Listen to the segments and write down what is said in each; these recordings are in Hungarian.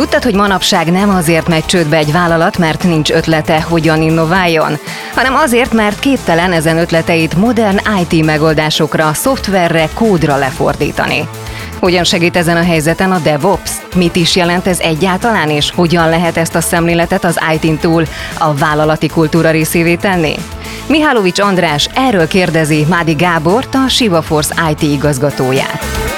Tudtad, hogy manapság nem azért megy csődbe egy vállalat, mert nincs ötlete, hogyan innováljon, hanem azért, mert képtelen ezen ötleteit modern IT megoldásokra, szoftverre, kódra lefordítani. Hogyan segít ezen a helyzeten a DevOps? Mit is jelent ez egyáltalán, és hogyan lehet ezt a szemléletet az IT-n túl a vállalati kultúra részévé tenni? Mihálovics András erről kérdezi Mádi Gábort, a Siva Force IT igazgatóját.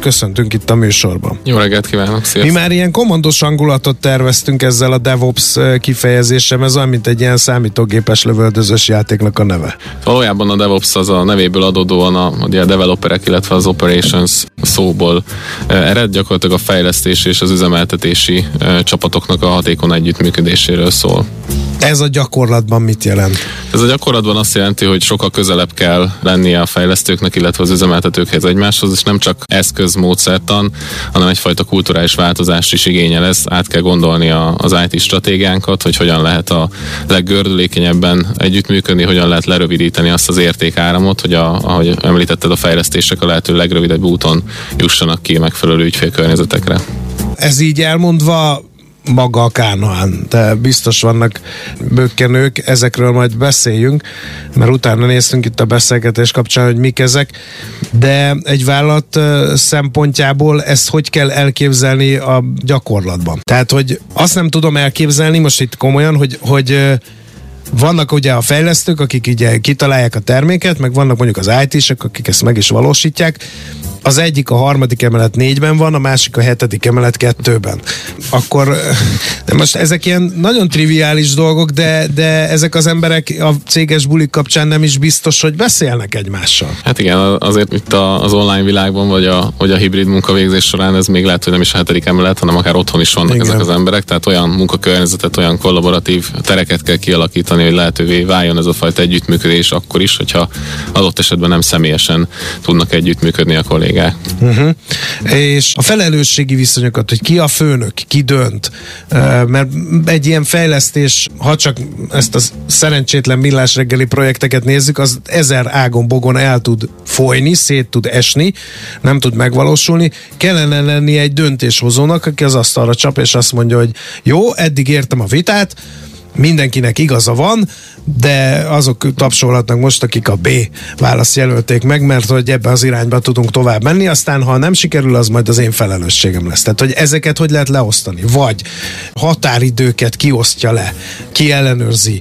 Köszöntünk itt a műsorban. Jó reggelt kívánok, sziasztok. Mi már ilyen komandos hangulatot terveztünk ezzel a DevOps kifejezéssel, ez olyan, mint egy ilyen számítógépes lövöldözős játéknak a neve. Valójában a DevOps az a nevéből adódóan a, a developerek, illetve az operations szóból ered, gyakorlatilag a fejlesztés és az üzemeltetési csapatoknak a hatékony együttműködéséről szól. Ez a gyakorlatban mit jelent? Ez a gyakorlatban azt jelenti, hogy sokkal közelebb kell lennie a fejlesztőknek, illetve az üzemeltetőkhez egymáshoz, és nem csak eszköz módszertan, hanem egyfajta kulturális változást is igényel ez. Át kell gondolni a, az IT stratégiánkat, hogy hogyan lehet a leggördülékenyebben együttműködni, hogyan lehet lerövidíteni azt az értékáramot, hogy a, ahogy említetted, a fejlesztések a lehető legrövidebb úton jussanak ki megfelelő ügyfélkörnyezetekre. Ez így elmondva maga a Kánoán. De biztos vannak bökkenők, ezekről majd beszéljünk, mert utána néztünk itt a beszélgetés kapcsán, hogy mik ezek, de egy vállalat szempontjából ezt hogy kell elképzelni a gyakorlatban? Tehát, hogy azt nem tudom elképzelni, most itt komolyan, hogy, hogy vannak ugye a fejlesztők, akik ugye kitalálják a terméket, meg vannak mondjuk az IT-sek, akik ezt meg is valósítják, az egyik a harmadik emelet négyben van, a másik a hetedik emelet kettőben. Akkor de most ezek ilyen nagyon triviális dolgok, de, de ezek az emberek a céges bulik kapcsán nem is biztos, hogy beszélnek egymással. Hát igen, azért itt az online világban, vagy a, vagy a hibrid munkavégzés során ez még lehet, hogy nem is a hetedik emelet, hanem akár otthon is vannak igen. ezek az emberek, tehát olyan munkakörnyezetet, olyan kollaboratív tereket kell kialakítani, hogy lehetővé váljon ez a fajta együttműködés akkor is, hogyha adott esetben nem személyesen tudnak együttműködni a kollégák. Uh-huh. És a felelősségi viszonyokat, hogy ki a főnök, ki dönt, mert egy ilyen fejlesztés, ha csak ezt a szerencsétlen millás reggeli projekteket nézzük, az ezer ágon bogon el tud folyni, szét tud esni, nem tud megvalósulni. Kellene lenni egy döntéshozónak, aki az asztalra csap, és azt mondja, hogy jó, eddig értem a vitát, mindenkinek igaza van, de azok tapsolhatnak most, akik a B választ jelölték meg, mert hogy ebbe az irányba tudunk tovább menni, aztán ha nem sikerül, az majd az én felelősségem lesz. Tehát, hogy ezeket hogy lehet leosztani? Vagy határidőket kiosztja le, ki ellenőrzi,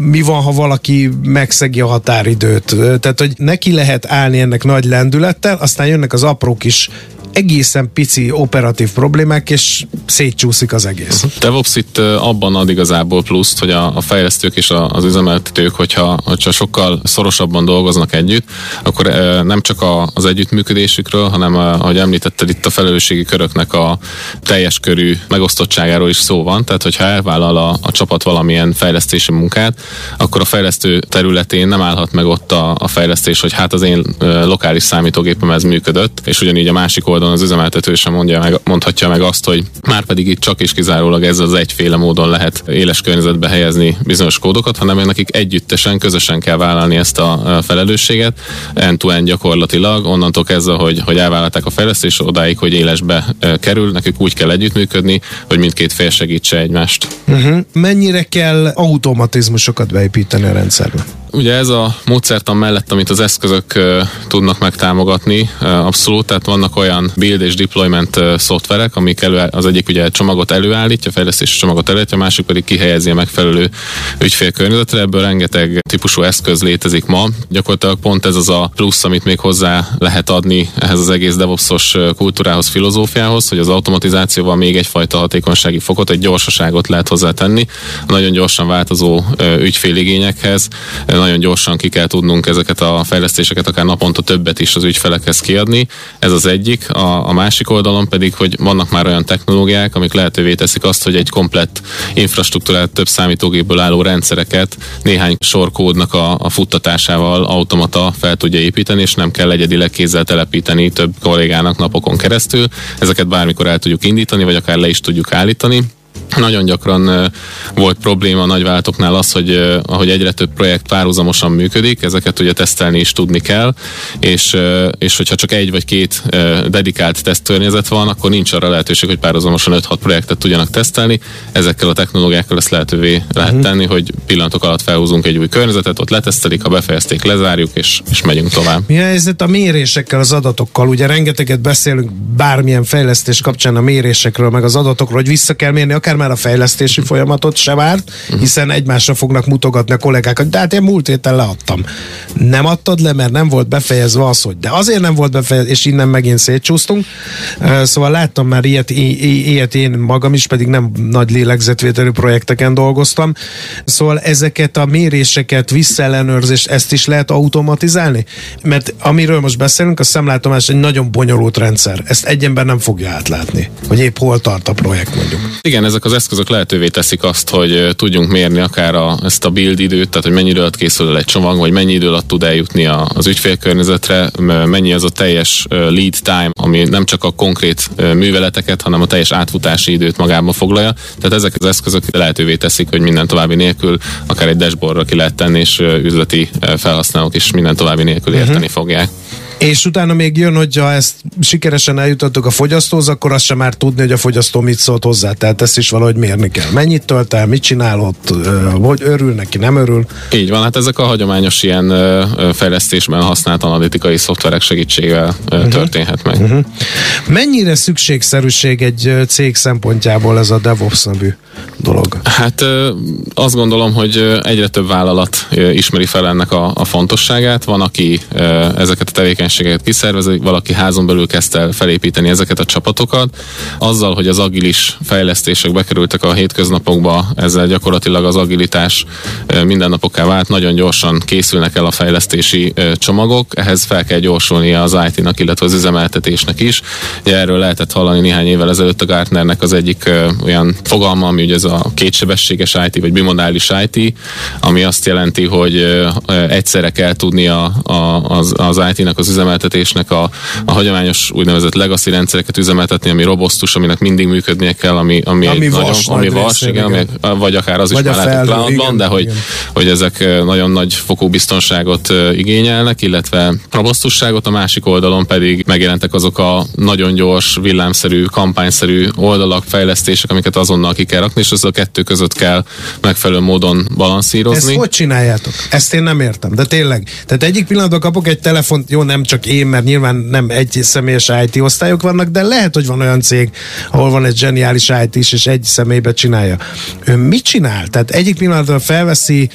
mi van, ha valaki megszegi a határidőt. Tehát, hogy neki lehet állni ennek nagy lendülettel, aztán jönnek az apró kis egészen pici operatív problémák, és szétcsúszik az egész. DevOps itt abban ad igazából pluszt, hogy a, a fejlesztők és a, az üzemeltetők, hogyha, hogyha sokkal szorosabban dolgoznak együtt, akkor nem csak a, az együttműködésükről, hanem ahogy említetted, itt a felelősségi köröknek a teljes körű megosztottságáról is szó van. Tehát, hogyha elvállal a, a csapat valamilyen fejlesztési munkát, akkor a fejlesztő területén nem állhat meg ott a, a fejlesztés, hogy hát az én lokális számítógépem ez működött, és ugyanígy a másik oldalon oldalon az üzemeltető sem mondja meg, mondhatja meg azt, hogy már pedig itt csak és kizárólag ez az egyféle módon lehet éles környezetbe helyezni bizonyos kódokat, hanem nekik együttesen, közösen kell vállalni ezt a felelősséget, end-to-end gyakorlatilag, onnantól kezdve, hogy, hogy elvállalták a fejlesztés odáig, hogy élesbe kerül, nekik úgy kell együttműködni, hogy mindkét fél segítse egymást. Uh-huh. Mennyire kell automatizmusokat beépíteni a rendszerbe? Ugye ez a módszertan mellett, amit az eszközök tudnak megtámogatni, abszolút, tehát vannak olyan build és deployment szoftverek, amik elő, az egyik ugye csomagot előállítja, fejlesztési csomagot előállítja, a másik pedig kihelyezi a megfelelő ügyfélkörnyezetre. Ebből rengeteg típusú eszköz létezik ma. Gyakorlatilag pont ez az a plusz, amit még hozzá lehet adni ehhez az egész DevOps-os kultúrához, filozófiához, hogy az automatizációval még egyfajta hatékonysági fokot, egy gyorsaságot lehet hozzátenni. Nagyon gyorsan változó ügyféligényekhez, nagyon gyorsan ki kell tudnunk ezeket a fejlesztéseket, akár naponta többet is az ügyfelekhez kiadni. Ez az egyik. A, a másik oldalon pedig, hogy vannak már olyan technológiák, amik lehetővé teszik azt, hogy egy komplett infrastruktúrát, több számítógépből álló rendszereket néhány sorkódnak a, a futtatásával automata fel tudja építeni, és nem kell egyedileg kézzel telepíteni több kollégának napokon keresztül. Ezeket bármikor el tudjuk indítani, vagy akár le is tudjuk állítani. Nagyon gyakran volt probléma a nagyvállalatoknál az, hogy ahogy egyre több projekt párhuzamosan működik, ezeket ugye tesztelni is tudni kell, és, és hogyha csak egy vagy két dedikált tesztkörnyezet van, akkor nincs arra lehetőség, hogy párhuzamosan 5-6 projektet tudjanak tesztelni. Ezekkel a technológiákkal ezt lehetővé lehet uh-huh. tenni, hogy pillanatok alatt felhúzunk egy új környezetet, ott letesztelik, ha befejezték, lezárjuk, és, és megyünk tovább. Mi a helyzet a mérésekkel, az adatokkal? Ugye rengeteget beszélünk bármilyen fejlesztés kapcsán a mérésekről, meg az adatokról, hogy vissza kell mérni akár már a fejlesztési folyamatot se várt, hiszen egymásra fognak mutogatni a kollégákat, de hát én múlt héten leadtam. Nem adtad le, mert nem volt befejezve az, hogy de azért nem volt befejezve, és innen megint szétcsúsztunk. Szóval láttam már ilyet, ilyet én magam is, pedig nem nagy lélegzetvételű projekteken dolgoztam. Szóval ezeket a méréseket, visszaellenőrzést, ezt is lehet automatizálni? Mert amiről most beszélünk, a szemlátomás egy nagyon bonyolult rendszer. Ezt egy ember nem fogja átlátni, hogy épp hol tart a projekt mondjuk. Igen, ezek az eszközök lehetővé teszik azt, hogy tudjunk mérni akár a, ezt a build időt, tehát hogy mennyi idő alatt készül el egy csomag, vagy mennyi idő alatt tud eljutni az ügyfélkörnyezetre, mennyi az a teljes lead time, ami nem csak a konkrét műveleteket, hanem a teljes átfutási időt magába foglalja. Tehát ezek az eszközök lehetővé teszik, hogy minden további nélkül akár egy dashboardra ki lehet tenni, és üzleti felhasználók is minden további nélkül érteni uh-huh. fogják. És utána még jön, hogyha ezt sikeresen eljutottuk a fogyasztóhoz, akkor azt sem már tudni, hogy a fogyasztó mit szólt hozzá. Tehát ezt is valahogy mérni kell. Mennyit tölt el, mit csinál ott, hogy örül neki, nem örül. Így van, hát ezek a hagyományos ilyen fejlesztésben használt analitikai szoftverek segítségével uh-huh. történhet meg. Uh-huh. Mennyire szükségszerűség egy cég szempontjából ez a DevOps nevű dolog? Hát azt gondolom, hogy egyre több vállalat ismeri fel ennek a, a fontosságát. Van, aki ezeket a tevékenységeket tevékenységeket kiszervezik, valaki házon belül kezdte el felépíteni ezeket a csapatokat. Azzal, hogy az agilis fejlesztések bekerültek a hétköznapokba, ezzel gyakorlatilag az agilitás mindennapokká vált, nagyon gyorsan készülnek el a fejlesztési csomagok, ehhez fel kell gyorsulnia az IT-nak, illetve az üzemeltetésnek is. Ugye erről lehetett hallani néhány évvel ezelőtt a Gartnernek az egyik olyan fogalma, ami ugye ez a kétsebességes IT, vagy bimodális IT, ami azt jelenti, hogy egyszerre kell tudnia az, az IT-nak az üzemeltetésnek a, a hagyományos úgynevezett legacy rendszereket üzemeltetni, ami robosztus, aminek mindig működnie kell, ami, ami, ami egy vas, nagyon, ami vas, igen, igen. Ami, vagy akár az vagy is már lehet cloudban, de hogy, hogy ezek nagyon nagy fokú biztonságot igényelnek, illetve robosztusságot, a másik oldalon pedig megjelentek azok a nagyon gyors, villámszerű, kampányszerű oldalak, fejlesztések, amiket azonnal ki kell rakni, és ez a kettő között kell megfelelő módon balanszírozni. Ezt hogy csináljátok? Ezt én nem értem, de tényleg. Tehát egyik pillanatban kapok egy telefont, jó, nem csak én, mert nyilván nem egy személyes IT osztályok vannak, de lehet, hogy van olyan cég, ahol van egy zseniális IT is, és egy személybe csinálja. Ő mit csinál? Tehát egyik pillanatban felveszi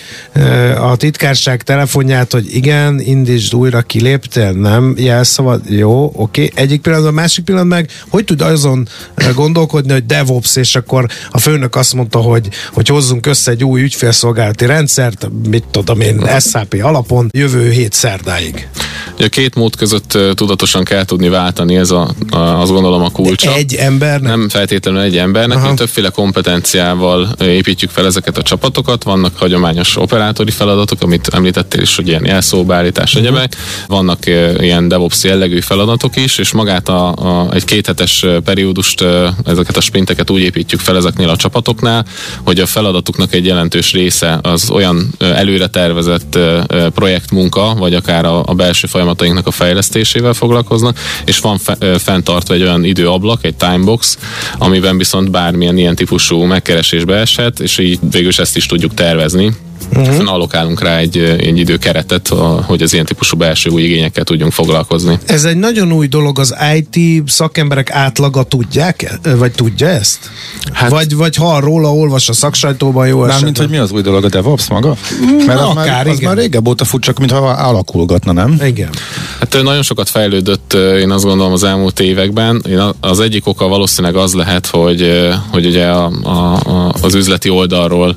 a titkárság telefonját, hogy igen, indítsd újra, kiléptél, nem, jelszavad, jó, oké. Egyik pillanatban, másik pillanatban meg, hogy tud azon gondolkodni, hogy DevOps, és akkor a főnök azt mondta, hogy, hogy hozzunk össze egy új ügyfélszolgálati rendszert, mit tudom én, SAP alapon, jövő hét szerdáig. A két mód között tudatosan kell tudni váltani, ez a, a, azt gondolom a kulcsa. Egy embernek? Nem feltétlenül egy embernek, mi többféle kompetenciával építjük fel ezeket a csapatokat. Vannak hagyományos operátori feladatok, amit említettél is, hogy ilyen jelszóbeállítás, uh-huh. egyebek. Vannak ilyen DevOps jellegű feladatok is, és magát a, a, egy kéthetes periódust, ezeket a sprinteket úgy építjük fel ezeknél a csapatoknál, hogy a feladatuknak egy jelentős része az olyan előre tervezett projektmunka, vagy akár a, a belső folyamatainknak a fejlesztésével foglalkoznak, és van fe, fenntartva egy olyan időablak, egy timebox, amiben viszont bármilyen ilyen típusú megkeresés beeshet, és így végül ezt is tudjuk tervezni Uh-huh. Allokálunk rá egy, egy időkeretet, hogy az ilyen típusú belső új igényekkel tudjunk foglalkozni. Ez egy nagyon új dolog, az IT szakemberek átlaga tudják, vagy tudja ezt? Hát, vagy, vagy hall róla, olvas a szaksajtóban jó Mármint, hogy mi az új dolog, a DevOps maga? Mert az, Akár, már, az igen. már régebb óta fut, csak mintha alakulgatna, nem? Igen. Hát nagyon sokat fejlődött, én azt gondolom az elmúlt években. Az egyik oka valószínűleg az lehet, hogy, hogy ugye a, a, az üzleti oldalról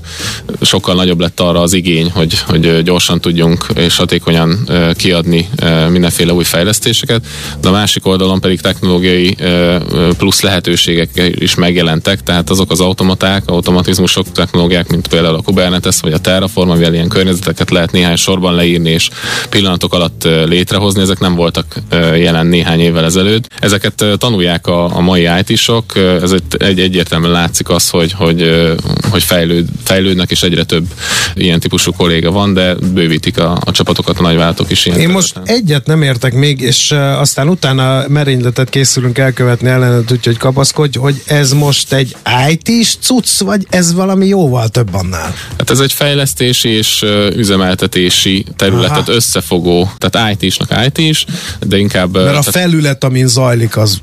sokkal nagyobb lett arra az igény, hogy, hogy gyorsan tudjunk és hatékonyan kiadni mindenféle új fejlesztéseket, de a másik oldalon pedig technológiai plusz lehetőségek is megjelentek, tehát azok az automaták, automatizmusok, technológiák, mint például a Kubernetes vagy a Terraform, amivel ilyen környezeteket lehet néhány sorban leírni és pillanatok alatt létrehozni, ezek nem voltak jelen néhány évvel ezelőtt. Ezeket tanulják a, a mai IT-sok, ez egy, egyértelműen látszik az, hogy, hogy, hogy fejlőd, fejlődnek, és egyre több ilyen típusú kolléga van, de bővítik a, a csapatokat a nagyvállalatok is. Ilyen Én területen. most egyet nem értek még, és aztán utána merényletet készülünk elkövetni ellenet, úgyhogy kapaszkodj, hogy ez most egy IT-s cucc, vagy ez valami jóval több annál? Hát ez egy fejlesztési és üzemeltetési területet Aha. összefogó, tehát IT-snak IT is, de inkább... Mert a felület, amin zajlik, az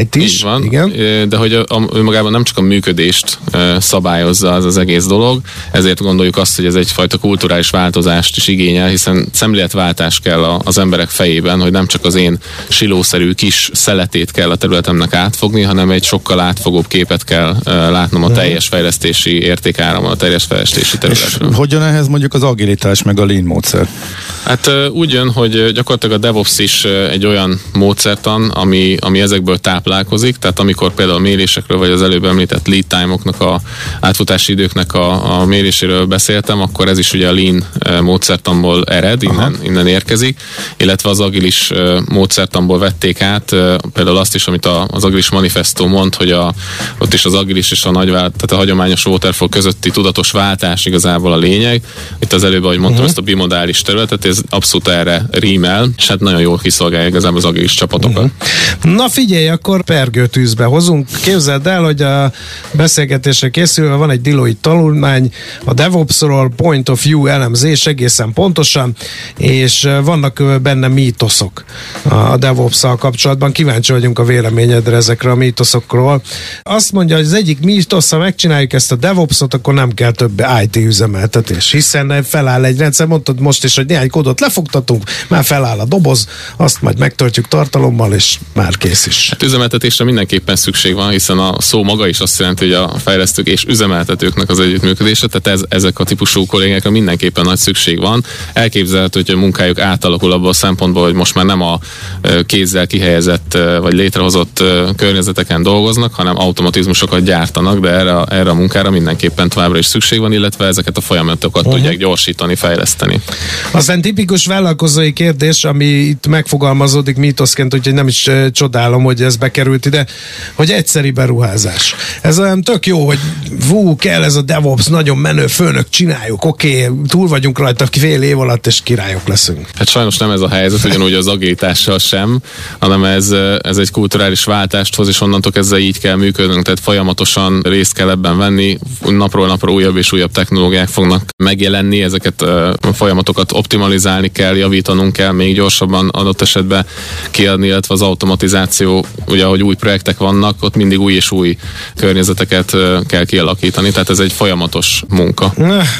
IT is, van, igen. de hogy a, a, önmagában nem csak a működést e, szabályozza az az egész dolog, ezért gondoljuk azt, hogy ez egyfajta kulturális változást is igényel, hiszen szemléletváltás kell a, az emberek fejében, hogy nem csak az én silószerű kis szeletét kell a területemnek átfogni, hanem egy sokkal átfogóbb képet kell e, látnom a mhm. teljes fejlesztési értékáramon, a teljes fejlesztési területről. És hogyan ehhez mondjuk az agilitás meg a lean módszer? Hát úgy jön, hogy gyakorlatilag a DevOps is egy olyan módszertan, ami, ami ezekből táplálkozik, tehát amikor például a mérésekről, vagy az előbb említett lead time-oknak, a átfutási időknek a, a méréséről beszéltem, akkor ez is ugye a lean módszertanból ered, innen, innen érkezik, illetve az agilis módszertanból vették át például azt is, amit az agilis manifesto mond, hogy a, ott is az agilis és a nagyvált, tehát a hagyományos waterfall közötti tudatos váltás igazából a lényeg. Itt az előbb, ahogy mondtam, uh-huh. ezt a bimodális területet, ez abszolút erre rímel, és hát nagyon jól kiszolgálja igazából az agilis csapatokat. Uh-huh. Na figyelj, akkor pergőtűzbe hozunk. Képzeld el, hogy a beszélgetésre készülve van egy Deloitte tanulmány a DevOps-ról, point of view elemzés egészen pontosan, és vannak benne mítoszok a DevOps-szal kapcsolatban. Kíváncsi vagyunk a véleményedre ezekre a mítoszokról. Azt mondja, hogy az egyik mítosz, ha megcsináljuk ezt a DevOps-ot, akkor nem kell több IT üzemeltetés, hiszen feláll egy rendszer, mondtad most is, hogy néhány kódot lefogtatunk, már feláll a doboz, azt majd megtöltjük tartalommal, és már kész is. Hát üzemeltetésre mindenképpen szükség van, hiszen a szó maga is azt jelenti, hogy a fejlesztők és üzemeltetőknek az együttműködése, tehát ez, ezek a típusú kollégákra mindenképpen nagy szükség van. Elképzelhető, hogy a munkájuk átalakul abban a szempontból, hogy most már nem a kézzel kihelyezett vagy létrehozott környezeteken dolgoznak, hanem automatizmusokat gyártanak, de erre, erre a munkára mindenképpen továbbra is szükség van, illetve ezeket a folyamatokat uh-huh. tudják gyorsítani, fejleszteni. Aztán tipikus vállalkozói kérdés, ami itt megfogalmazódik mítoszként, úgyhogy nem is csodálom, hogy ez bekerült ide, hogy egyszeri beruházás. Ez olyan tök jó, hogy vú, kell ez a DevOps, nagyon menő főnök, csináljuk, oké, okay, túl vagyunk rajta fél év alatt, és királyok leszünk. Hát sajnos nem ez a helyzet, ugyanúgy az agilitással sem, hanem ez, ez egy kulturális váltást hoz, és onnantól kezdve így kell működnünk, tehát folyamatosan részt kell ebben venni, napról napra újabb és újabb technológiák fognak megjelenni, ezeket a folyamatokat optimalizálni kell, javítanunk kell, még gyorsabban adott esetben kiadni, illetve az automatizáció, ugye ahogy új projektek vannak, ott mindig új és új környezeteket kell kialakítani, tehát ez egy folyamatos munka.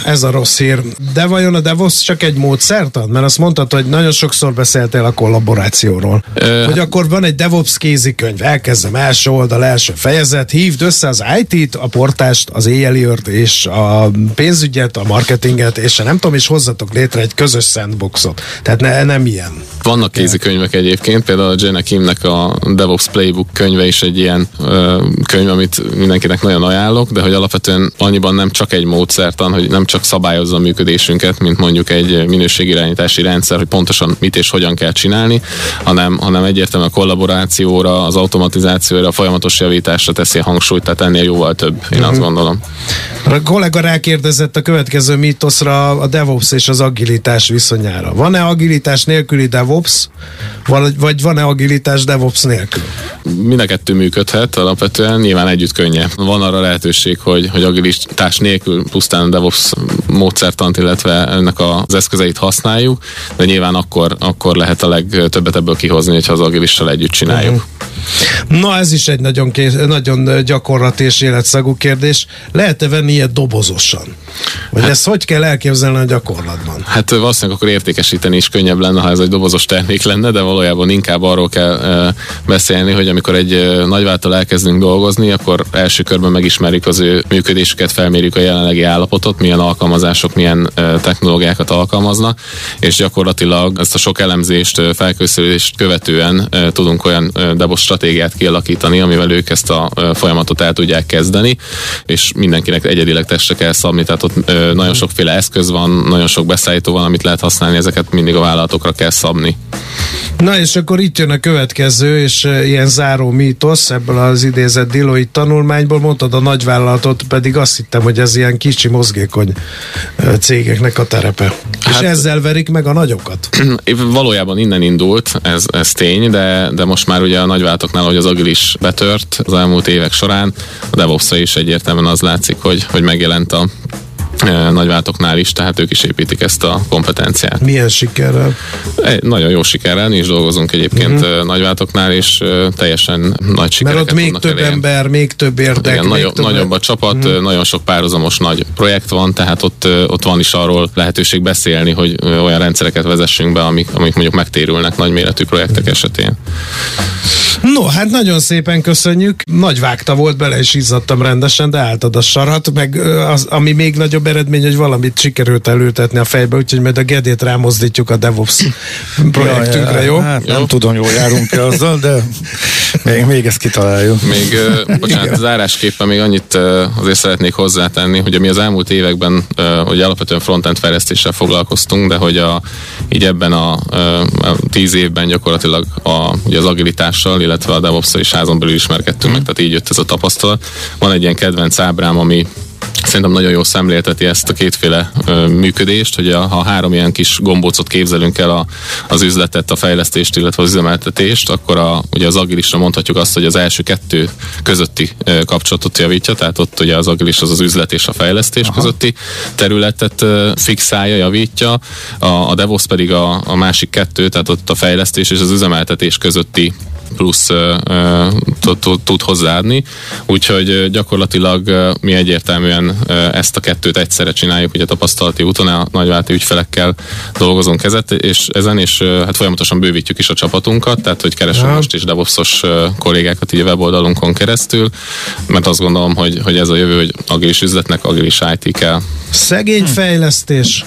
Ez a rossz hír. De vajon a DevOps csak egy módszertan? Mert azt mondtad, hogy nagyon sokszor beszéltél a kollaborációról. Ö... Hogy akkor van egy DevOps kézikönyv, elkezdem első oldal, első fejezet, hívd össze az IT-t, a portást, az éjjeli és a pénzügyet, a marketinget, és nem tudom, és hozzatok létre egy közös sandboxot. Tehát ne, nem ilyen. Vannak kézikönyvek egyébként, például a Jenna Kimnek a DevOps Playbook könyve is egy ilyen ö, könyv, amit mindenkinek nagyon ajánlok, de hogy alapvetően annyiban nem csak egy módszertan, hogy nem csak szabályozza a működésünket, mint mondjuk egy minőségirányítási rendszer, hogy pontosan mit és hogyan kell csinálni, hanem, hanem egyértelműen a kollaborációra, az automatizációra, a folyamatos javításra teszi a hangsúlyt, tehát ennél jóval több, én uh-huh. azt gondolom. A kollega rákérdezett a következő mítoszra a DevOps és az agilitás viszonyára. Van-e agilitás nélküli DevOps, vagy van-e agilitás DevOps nélkül? Mind a kettő működhet alapvetően, nyilván együtt könnye. Van arra lehetőség, hogy, hogy agilitás nélkül pusztán DevOps módszertant, illetve ennek az eszközeit használjuk, de nyilván akkor, akkor lehet a legtöbbet ebből kihozni, hogyha az agilissal együtt csináljuk. Uh-huh. Na ez is egy nagyon, nagyon gyakorlati és életszagú kérdés. Lehet-e venni ilyet dobozosan? Vagy hát, ezt hogy kell elképzelni a gyakorlatban? Hát valószínűleg akkor értékesíteni is könnyebb lenne, ha ez egy dobozos termék lenne, de valójában inkább arról kell e, beszélni, hogy amikor egy nagyváltal elkezdünk dolgozni, akkor első körben megismerjük az ő működésüket, felmérjük a jelenlegi állapotot, milyen alkalmazások, milyen technológiákat alkalmaznak, és gyakorlatilag ezt a sok elemzést, felkészülést követően tudunk olyan debos stratégiát kialakítani, amivel ők ezt a folyamatot el tudják kezdeni, és mindenkinek egyedileg testre kell szabni, tehát ott nagyon sokféle eszköz van, nagyon sok beszállító van, amit lehet használni, ezeket mindig a vállalatokra kell szabni. Na és akkor itt jön a következő, és ilyen záró mítosz ebből az idézett Deloitte tanulmányból, mondtad a nagyvállalatot, pedig azt hittem, hogy ez ilyen kicsi mozgékony cégeknek a terepe. Hát, és ezzel verik meg a nagyokat. Valójában innen indult, ez, ez tény, de, de most már ugye a nagyvállalatoknál, hogy az agilis betört az elmúlt évek során, a devops is egyértelműen az látszik, hogy, hogy megjelent a nagyváltoknál is, tehát ők is építik ezt a kompetenciát. Milyen sikerrel? Egy, nagyon jó sikerrel, mi is dolgozunk egyébként uh-huh. nagyváltoknál, és teljesen nagy sikereket Mert ott még több elérni. ember, még több érdek. Igen, nagyobb, több nagyobb a csapat, uh-huh. nagyon sok párhuzamos nagy projekt van, tehát ott, ott van is arról lehetőség beszélni, hogy olyan rendszereket vezessünk be, amik, amik mondjuk megtérülnek nagyméretű projektek uh-huh. esetén. No, hát nagyon szépen köszönjük. Nagy vágta volt, bele is izzadtam rendesen, de álltad a sarat, meg az, ami még nagyobb eredmény, hogy valamit sikerült előtetni a fejbe, úgyhogy majd a Gedét rámozdítjuk a DevOps projektünkre, ja, jó? Hát jó? nem tudom, jól járunk-e azzal, de még, még ezt kitaláljuk. Még, uh, bocsánat, zárásképpen még annyit uh, azért szeretnék hozzátenni, hogy mi az elmúlt években uh, hogy alapvetően frontend fejlesztéssel foglalkoztunk, de hogy a, így ebben a, a tíz évben gyakorlatilag a, ugye az agilitással, illetve a devops is házon belül ismerkedtünk mm. meg, tehát így jött ez a tapasztalat. Van egy ilyen kedvenc ábrám, ami Szerintem nagyon jó szemlélteti ezt a kétféle ö, működést, hogy a, ha három ilyen kis gombócot képzelünk el a, az üzletet, a fejlesztést, illetve az üzemeltetést, akkor a, ugye az agilisra mondhatjuk azt, hogy az első kettő közötti ö, kapcsolatot javítja, tehát ott ugye az agilis az az üzlet és a fejlesztés Aha. közötti területet ö, fixálja, javítja, a, a DevOps pedig a, a másik kettő, tehát ott a fejlesztés és az üzemeltetés közötti plusz tud hozzáadni, úgyhogy gyakorlatilag mi egyértelműen ezt a kettőt egyszerre csináljuk, ugye tapasztalati úton a nagyválti ügyfelekkel dolgozunk ezet, és ezen, és hát folyamatosan bővítjük is a csapatunkat, tehát hogy keresünk ja. most is DevOps-os kollégákat így a weboldalunkon keresztül, mert azt gondolom, hogy, hogy ez a jövő, hogy agilis üzletnek agilis IT kell. Szegény fejlesztés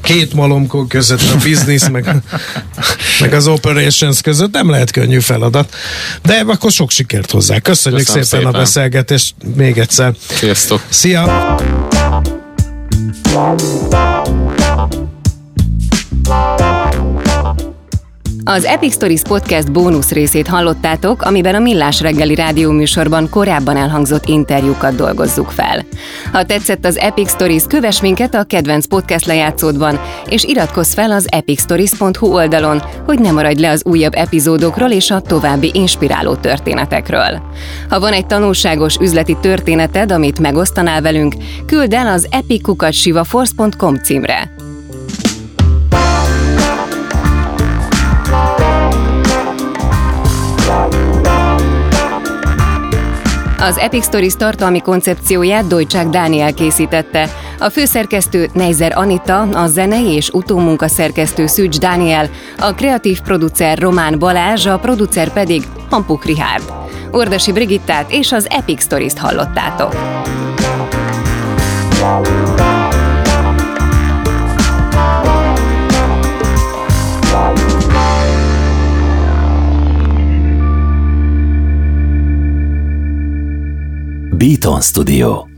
két malomkó között a business, meg, meg az operations között nem lehet könnyű feladat. De akkor sok sikert hozzá. Köszönjük szépen, szépen a beszélgetést még egyszer. Sziasztok! Szia! Az Epic Stories Podcast bónusz részét hallottátok, amiben a Millás reggeli rádióműsorban korábban elhangzott interjúkat dolgozzuk fel. Ha tetszett az Epic Stories, kövess minket a kedvenc podcast lejátszódban, és iratkozz fel az epicstories.hu oldalon, hogy ne maradj le az újabb epizódokról és a további inspiráló történetekről. Ha van egy tanulságos üzleti történeted, amit megosztanál velünk, küld el az epicukatsivaforce.com címre. Az Epic Stories tartalmi koncepcióját Dojcsák Dániel készítette. A főszerkesztő Neizer Anita, a zenei és utómunka szerkesztő Szűcs Dániel, a kreatív producer Román Balázs, a producer pedig Hampuk Rihárd. Ordasi Brigittát és az Epic Stories-t hallottátok. Beaton Studio